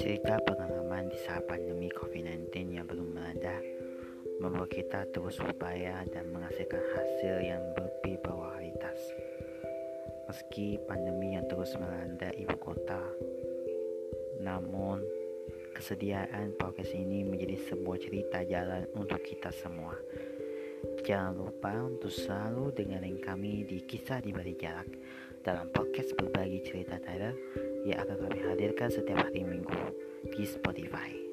Cerita pengalaman di saat pandemi COVID-19 yang belum melanda membuat kita terus berupaya dan menghasilkan hasil yang berkualitas. Meski pandemi yang terus melanda ibu kota, namun kesediaan podcast ini menjadi sebuah cerita jalan untuk kita semua. Jangan lupa untuk selalu dengerin kami di Kisah di Balik Jarak dalam podcast berbagi cerita Tyler yang akan kami hadirkan setiap hari Minggu di Spotify.